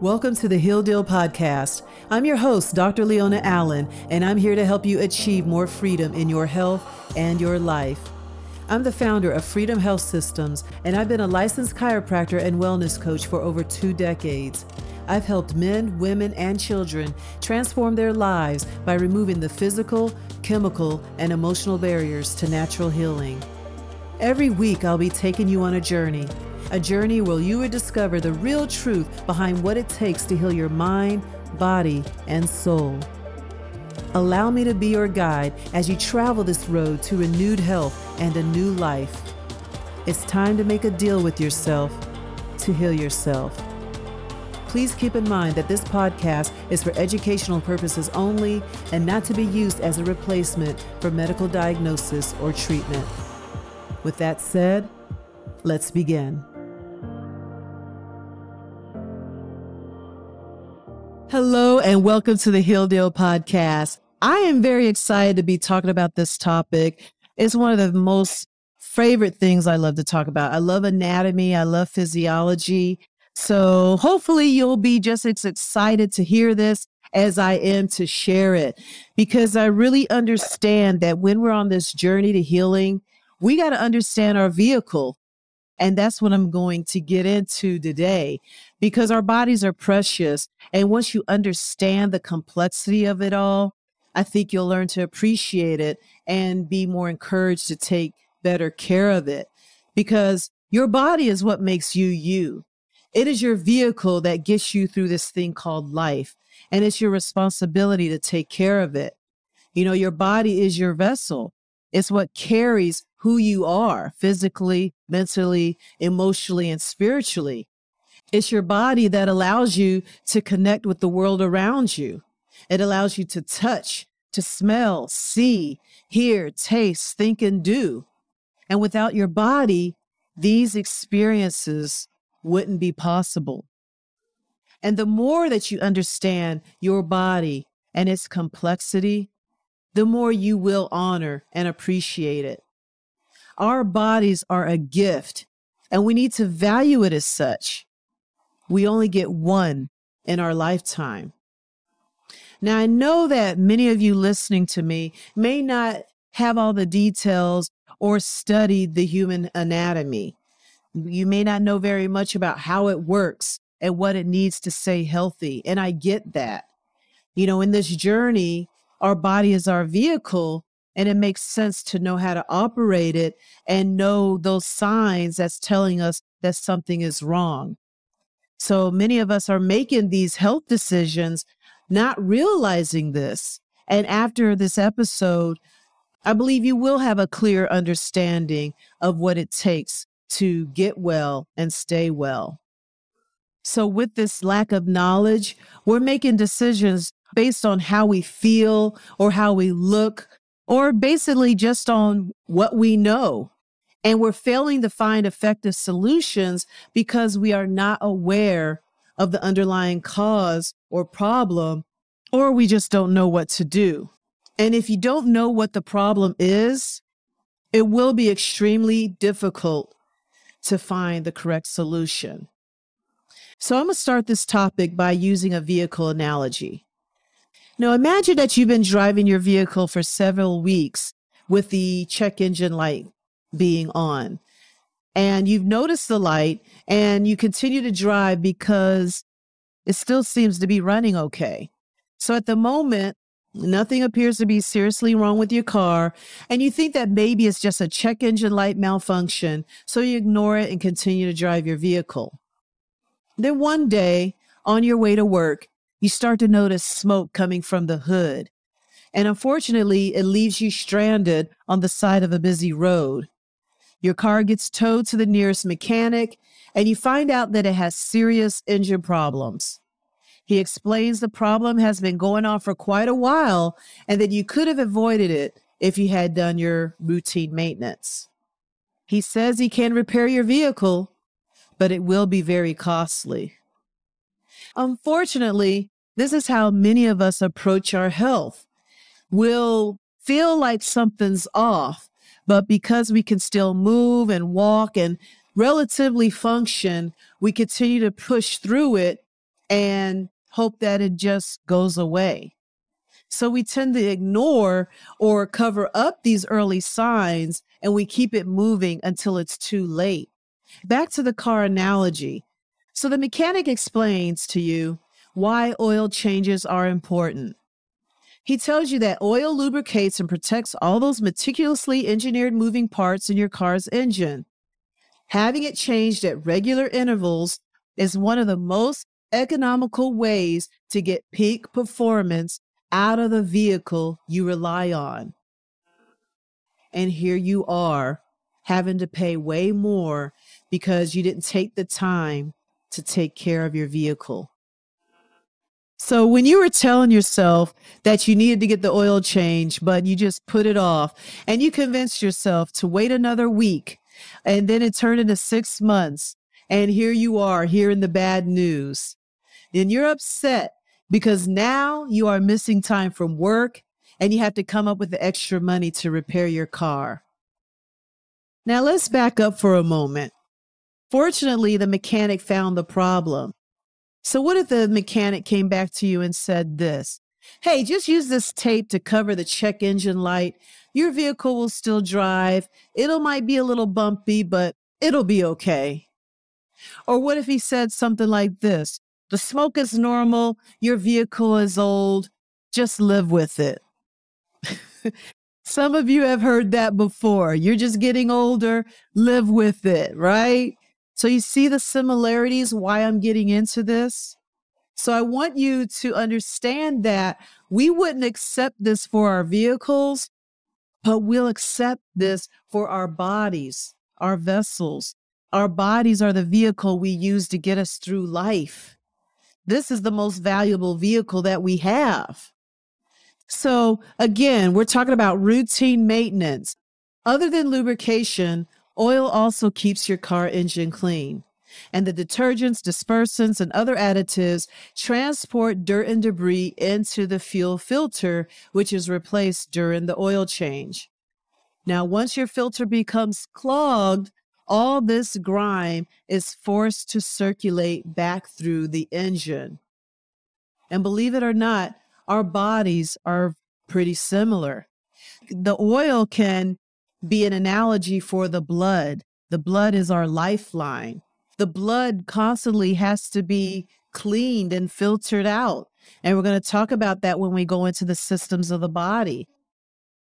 Welcome to the Heal Deal Podcast. I'm your host, Dr. Leona Allen, and I'm here to help you achieve more freedom in your health and your life. I'm the founder of Freedom Health Systems, and I've been a licensed chiropractor and wellness coach for over two decades. I've helped men, women, and children transform their lives by removing the physical, chemical, and emotional barriers to natural healing. Every week, I'll be taking you on a journey a journey where you will discover the real truth behind what it takes to heal your mind, body, and soul. Allow me to be your guide as you travel this road to renewed health and a new life. It's time to make a deal with yourself to heal yourself. Please keep in mind that this podcast is for educational purposes only and not to be used as a replacement for medical diagnosis or treatment. With that said, let's begin. Hello, and welcome to the Heal Deal podcast. I am very excited to be talking about this topic. It's one of the most favorite things I love to talk about. I love anatomy, I love physiology. So hopefully, you'll be just as excited to hear this as I am to share it because I really understand that when we're on this journey to healing, we got to understand our vehicle. And that's what I'm going to get into today because our bodies are precious. And once you understand the complexity of it all, I think you'll learn to appreciate it and be more encouraged to take better care of it because your body is what makes you you. It is your vehicle that gets you through this thing called life, and it's your responsibility to take care of it. You know, your body is your vessel, it's what carries who you are physically, mentally, emotionally, and spiritually. It's your body that allows you to connect with the world around you. It allows you to touch, to smell, see, hear, taste, think, and do. And without your body, these experiences wouldn't be possible. And the more that you understand your body and its complexity, the more you will honor and appreciate it. Our bodies are a gift, and we need to value it as such. We only get one in our lifetime. Now, I know that many of you listening to me may not have all the details or studied the human anatomy. You may not know very much about how it works and what it needs to stay healthy. And I get that. You know, in this journey, our body is our vehicle, and it makes sense to know how to operate it and know those signs that's telling us that something is wrong. So many of us are making these health decisions, not realizing this. And after this episode, I believe you will have a clear understanding of what it takes to get well and stay well. So, with this lack of knowledge, we're making decisions based on how we feel or how we look, or basically just on what we know. And we're failing to find effective solutions because we are not aware of the underlying cause or problem, or we just don't know what to do. And if you don't know what the problem is, it will be extremely difficult to find the correct solution. So I'm going to start this topic by using a vehicle analogy. Now, imagine that you've been driving your vehicle for several weeks with the check engine light being on. And you've noticed the light and you continue to drive because it still seems to be running okay. So at the moment, nothing appears to be seriously wrong with your car. And you think that maybe it's just a check engine light malfunction. So you ignore it and continue to drive your vehicle. Then one day on your way to work, you start to notice smoke coming from the hood. And unfortunately, it leaves you stranded on the side of a busy road. Your car gets towed to the nearest mechanic, and you find out that it has serious engine problems. He explains the problem has been going on for quite a while and that you could have avoided it if you had done your routine maintenance. He says he can repair your vehicle, but it will be very costly. Unfortunately, this is how many of us approach our health. We'll feel like something's off but because we can still move and walk and relatively function, we continue to push through it and hope that it just goes away. So we tend to ignore or cover up these early signs and we keep it moving until it's too late. Back to the car analogy. So the mechanic explains to you why oil changes are important. He tells you that oil lubricates and protects all those meticulously engineered moving parts in your car's engine. Having it changed at regular intervals is one of the most economical ways to get peak performance out of the vehicle you rely on. And here you are having to pay way more because you didn't take the time to take care of your vehicle. So when you were telling yourself that you needed to get the oil change, but you just put it off and you convinced yourself to wait another week and then it turned into six months and here you are hearing the bad news, then you're upset because now you are missing time from work and you have to come up with the extra money to repair your car. Now let's back up for a moment. Fortunately, the mechanic found the problem. So, what if the mechanic came back to you and said this? Hey, just use this tape to cover the check engine light. Your vehicle will still drive. It'll might be a little bumpy, but it'll be okay. Or what if he said something like this? The smoke is normal. Your vehicle is old. Just live with it. Some of you have heard that before. You're just getting older. Live with it, right? So you see the similarities why I'm getting into this? So I want you to understand that we wouldn't accept this for our vehicles, but we'll accept this for our bodies, our vessels. Our bodies are the vehicle we use to get us through life. This is the most valuable vehicle that we have. So, again, we're talking about routine maintenance. Other than lubrication, oil also keeps your car engine clean. And the detergents, dispersants, and other additives transport dirt and debris into the fuel filter, which is replaced during the oil change. Now, once your filter becomes clogged, all this grime is forced to circulate back through the engine. And believe it or not, our bodies are pretty similar. The oil can be an analogy for the blood. The blood is our lifeline. The blood constantly has to be cleaned and filtered out. And we're going to talk about that when we go into the systems of the body.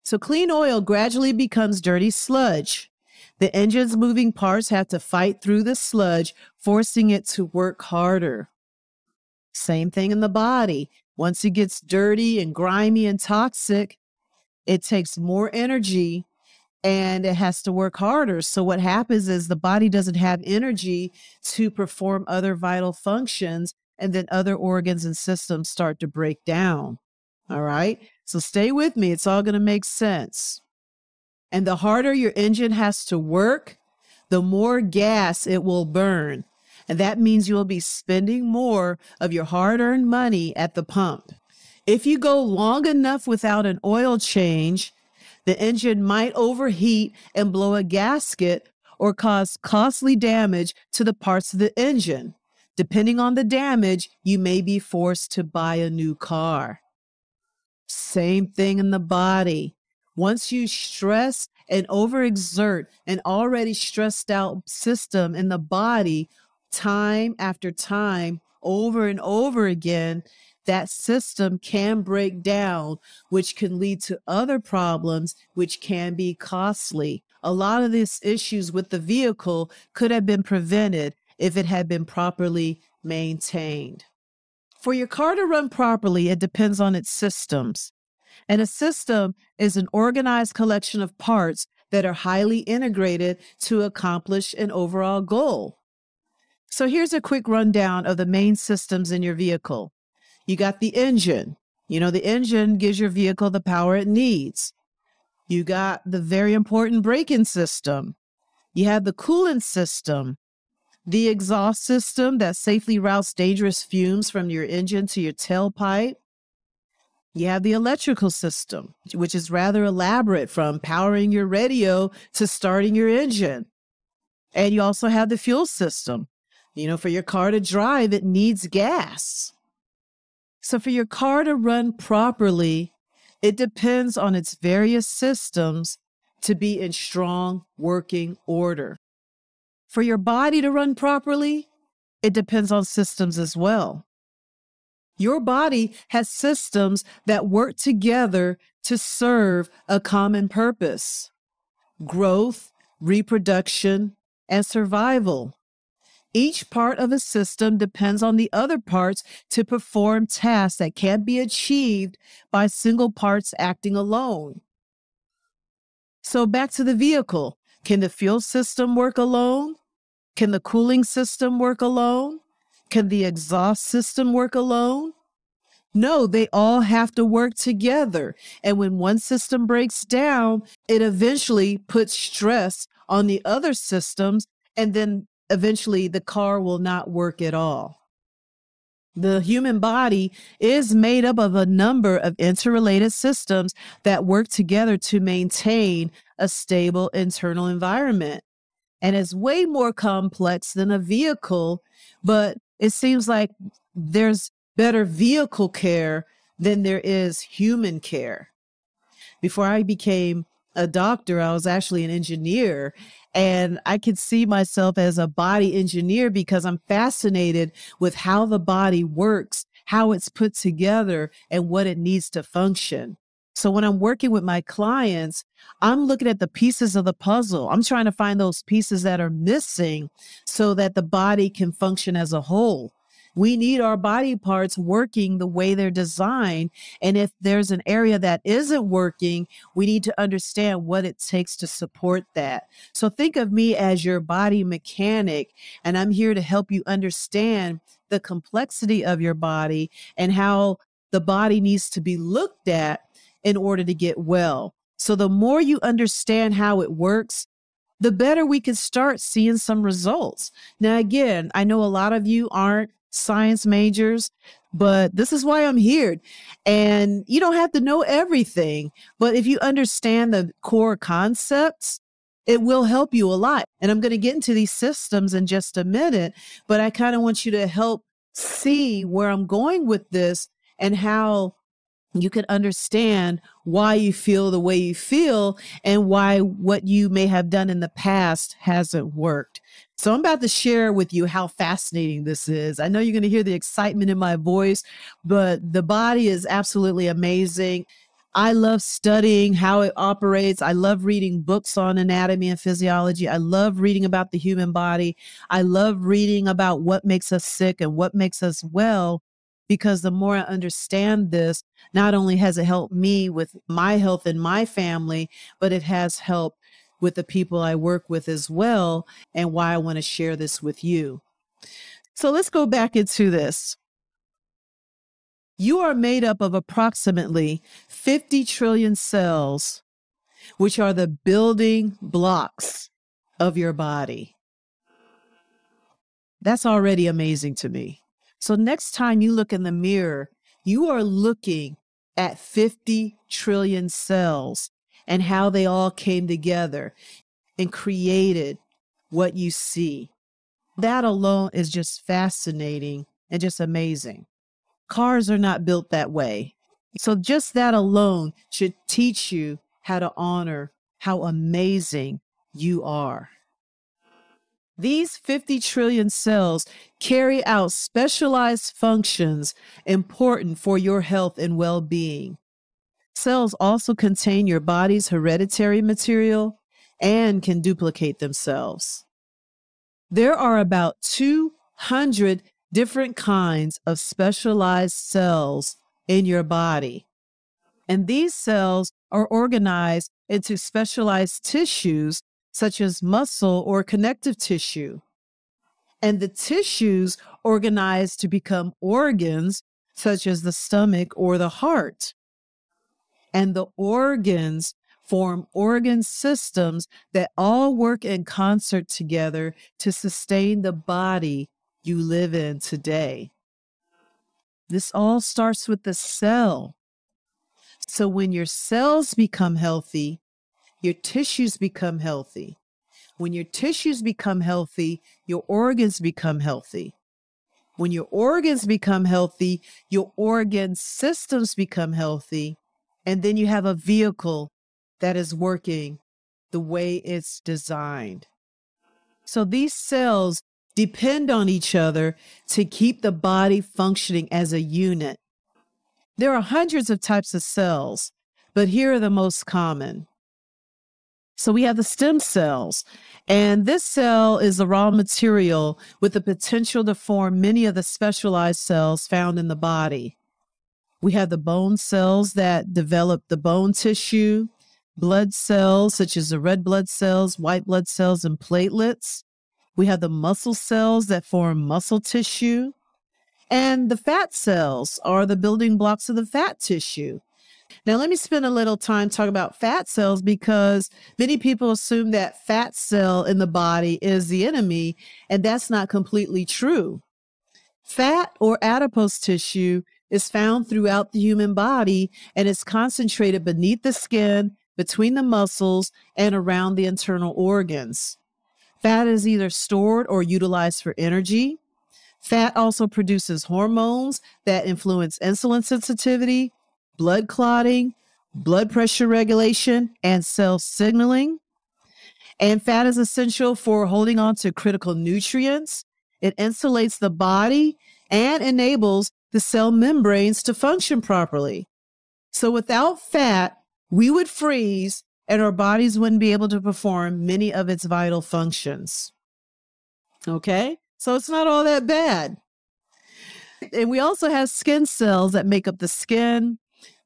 So, clean oil gradually becomes dirty sludge. The engine's moving parts have to fight through the sludge, forcing it to work harder. Same thing in the body. Once it gets dirty and grimy and toxic, it takes more energy and it has to work harder. So, what happens is the body doesn't have energy to perform other vital functions, and then other organs and systems start to break down. All right. So, stay with me. It's all going to make sense. And the harder your engine has to work, the more gas it will burn. And that means you will be spending more of your hard earned money at the pump. If you go long enough without an oil change, the engine might overheat and blow a gasket or cause costly damage to the parts of the engine. Depending on the damage, you may be forced to buy a new car. Same thing in the body. Once you stress and overexert an already stressed out system in the body time after time, over and over again, that system can break down, which can lead to other problems, which can be costly. A lot of these issues with the vehicle could have been prevented if it had been properly maintained. For your car to run properly, it depends on its systems. And a system is an organized collection of parts that are highly integrated to accomplish an overall goal. So here's a quick rundown of the main systems in your vehicle. You got the engine. You know, the engine gives your vehicle the power it needs. You got the very important braking system. You have the coolant system, the exhaust system that safely routes dangerous fumes from your engine to your tailpipe. You have the electrical system, which is rather elaborate from powering your radio to starting your engine. And you also have the fuel system. You know, for your car to drive, it needs gas. So, for your car to run properly, it depends on its various systems to be in strong working order. For your body to run properly, it depends on systems as well. Your body has systems that work together to serve a common purpose growth, reproduction, and survival. Each part of a system depends on the other parts to perform tasks that can't be achieved by single parts acting alone. So, back to the vehicle. Can the fuel system work alone? Can the cooling system work alone? Can the exhaust system work alone? No, they all have to work together. And when one system breaks down, it eventually puts stress on the other systems, and then eventually the car will not work at all. The human body is made up of a number of interrelated systems that work together to maintain a stable internal environment. And it's way more complex than a vehicle, but it seems like there's better vehicle care than there is human care. Before I became a doctor, I was actually an engineer. And I could see myself as a body engineer because I'm fascinated with how the body works, how it's put together, and what it needs to function. So when I'm working with my clients, I'm looking at the pieces of the puzzle. I'm trying to find those pieces that are missing so that the body can function as a whole. We need our body parts working the way they're designed. And if there's an area that isn't working, we need to understand what it takes to support that. So think of me as your body mechanic, and I'm here to help you understand the complexity of your body and how the body needs to be looked at in order to get well. So the more you understand how it works, the better we can start seeing some results. Now, again, I know a lot of you aren't science majors, but this is why I'm here. And you don't have to know everything, but if you understand the core concepts, it will help you a lot. And I'm going to get into these systems in just a minute, but I kind of want you to help see where I'm going with this and how you can understand why you feel the way you feel and why what you may have done in the past hasn't worked. So I'm about to share with you how fascinating this is. I know you're going to hear the excitement in my voice, but the body is absolutely amazing. I love studying how it operates. I love reading books on anatomy and physiology. I love reading about the human body. I love reading about what makes us sick and what makes us well because the more I understand this, not only has it helped me with my health and my family, but it has helped with the people I work with as well, and why I want to share this with you. So let's go back into this. You are made up of approximately 50 trillion cells, which are the building blocks of your body. That's already amazing to me. So next time you look in the mirror, you are looking at 50 trillion cells and how they all came together and created what you see. That alone is just fascinating and just amazing. Cars are not built that way. So, just that alone should teach you how to honor how amazing you are. These 50 trillion cells carry out specialized functions important for your health and well being. Cells also contain your body's hereditary material and can duplicate themselves. There are about 200 different kinds of specialized cells in your body. And these cells are organized into specialized tissues such as muscle or connective tissue. And the tissues organize to become organs, such as the stomach or the heart. And the organs form organ systems that all work in concert together to sustain the body you live in today. This all starts with the cell. So when your cells become healthy, your tissues become healthy. When your tissues become healthy, your organs become healthy. When your organs become healthy, your organ systems become healthy. And then you have a vehicle that is working the way it's designed. So these cells depend on each other to keep the body functioning as a unit. There are hundreds of types of cells, but here are the most common. So we have the stem cells, and this cell is the raw material with the potential to form many of the specialized cells found in the body. We have the bone cells that develop the bone tissue, blood cells, such as the red blood cells, white blood cells, and platelets. We have the muscle cells that form muscle tissue. And the fat cells are the building blocks of the fat tissue. Now, let me spend a little time talking about fat cells because many people assume that fat cell in the body is the enemy, and that's not completely true. Fat or adipose tissue is found throughout the human body and is concentrated beneath the skin, between the muscles, and around the internal organs. Fat is either stored or utilized for energy. Fat also produces hormones that influence insulin sensitivity, blood clotting, blood pressure regulation, and cell signaling. And fat is essential for holding on to critical nutrients. It insulates the body and enables the cell membranes to function properly. So without fat, we would freeze and our bodies wouldn't be able to perform many of its vital functions. Okay? So it's not all that bad. And we also have skin cells that make up the skin,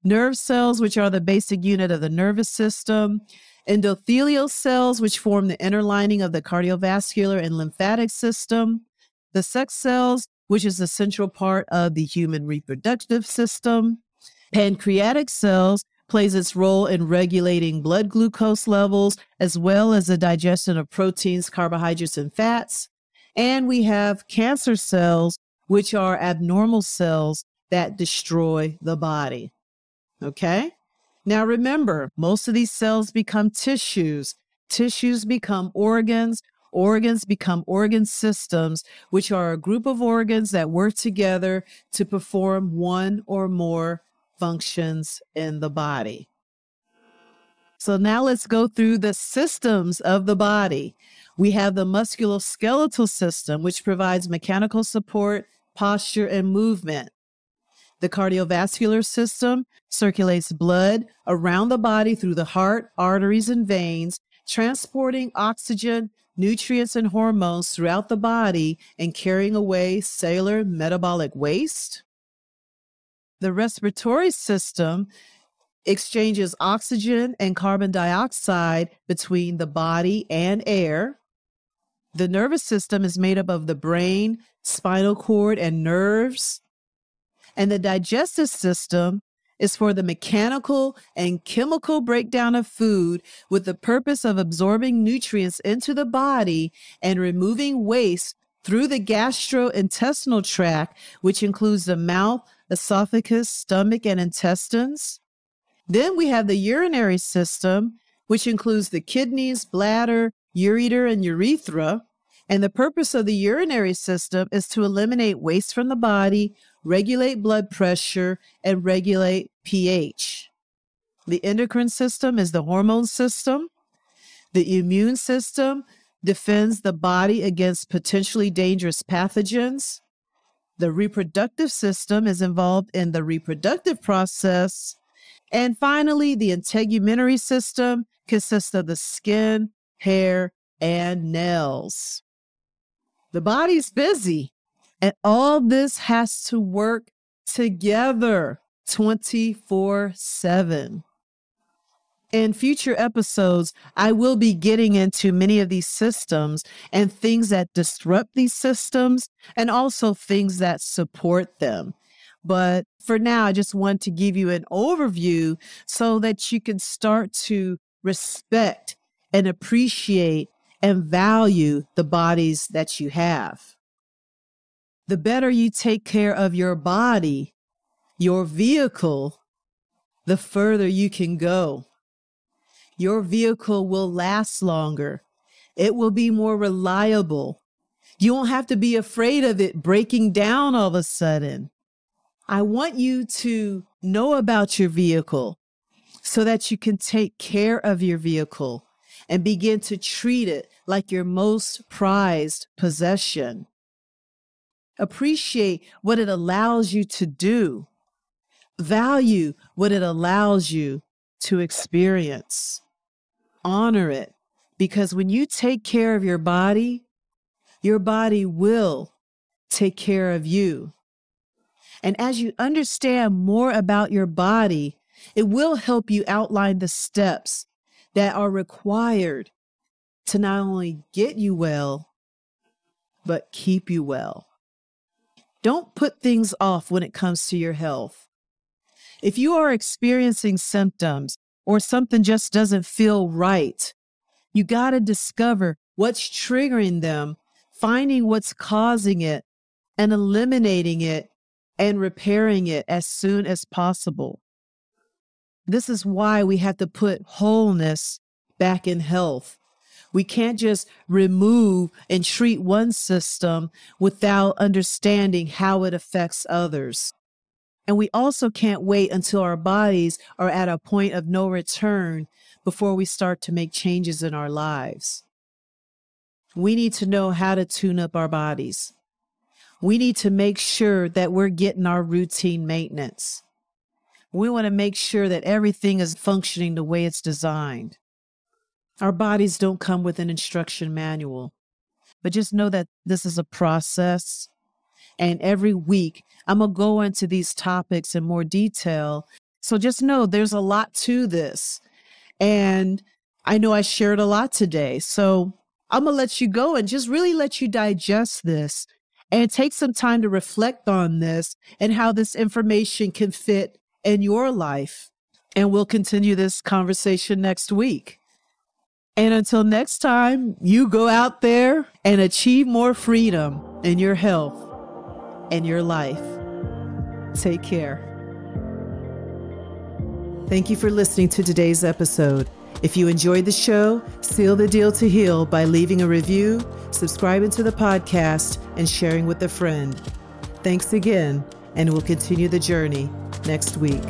nerve cells, which are the basic unit of the nervous system, endothelial cells, which form the inner lining of the cardiovascular and lymphatic system, the sex cells, which is a central part of the human reproductive system, pancreatic cells, plays its role in regulating blood glucose levels, as well as the digestion of proteins, carbohydrates, and fats. And we have cancer cells, which are abnormal cells that destroy the body. Okay? Now remember, most of these cells become tissues. Tissues become organs. Organs become organ systems, which are a group of organs that work together to perform one or more functions in the body. So now let's go through the systems of the body. We have the musculoskeletal system, which provides mechanical support, posture, and movement. The cardiovascular system circulates blood around the body through the heart, arteries, and veins, transporting oxygen, nutrients, and hormones throughout the body and carrying away cellular metabolic waste. The respiratory system exchanges oxygen and carbon dioxide between the body and air. The nervous system is made up of the brain, spinal cord, and nerves. And the digestive system is for the mechanical and chemical breakdown of food with the purpose of absorbing nutrients into the body and removing waste through the gastrointestinal tract, which includes the mouth, esophagus, stomach, and intestines. Then we have the urinary system, which includes the kidneys, bladder, ureter, and urethra. And the purpose of the urinary system is to eliminate waste from the body, regulate blood pressure, and regulate pH. The endocrine system is the hormone system. The immune system defends the body against potentially dangerous pathogens. The reproductive system is involved in the reproductive process. And finally, the integumentary system consists of the skin, hair, and nails. The body's busy, and all this has to work together 24 7. In future episodes, I will be getting into many of these systems and things that disrupt these systems and also things that support them. But for now, I just want to give you an overview so that you can start to respect and appreciate and value the bodies that you have. The better you take care of your body, your vehicle, the further you can go your vehicle will last longer It will be more reliable. You won't have to be afraid of it breaking down all of a sudden. I want you to know about your vehicle so that you can take care of your vehicle and begin to treat it like your most prized possession. Appreciate what it allows you to do. Value what it allows you to experience. Honor it because when you take care of your body, your body will take care of you. And as you understand more about your body, it will help you outline the steps that are required to not only get you well, but keep you well. Don't put things off when it comes to your health. If you are experiencing symptoms or something just doesn't feel right, you got to discover what's triggering them, finding what's causing it, and eliminating it and repairing it as soon as possible. This is why we have to put wholeness back in health. We can't just remove and treat one system without understanding how it affects others. And we also can't wait until our bodies are at a point of no return before we start to make changes in our lives. We need to know how to tune up our bodies. We need to make sure that we're getting our routine maintenance. We want to make sure that everything is functioning the way it's designed. Our bodies don't come with an instruction manual, but just know that this is a process. And every week, I'm going to go into these topics in more detail. So just know there's a lot to this. And I know I shared a lot today. So I'm going to let you go and just really let you digest this and take some time to reflect on this and how this information can fit in your life. And we'll continue this conversation next week. And until next time, you go out there and achieve more freedom in your health and your life. Take care. Thank you for listening to today's episode. If you enjoyed the show, seal the deal to heal by leaving a review, subscribing to the podcast, and sharing with a friend. Thanks again, and we'll continue the journey next week.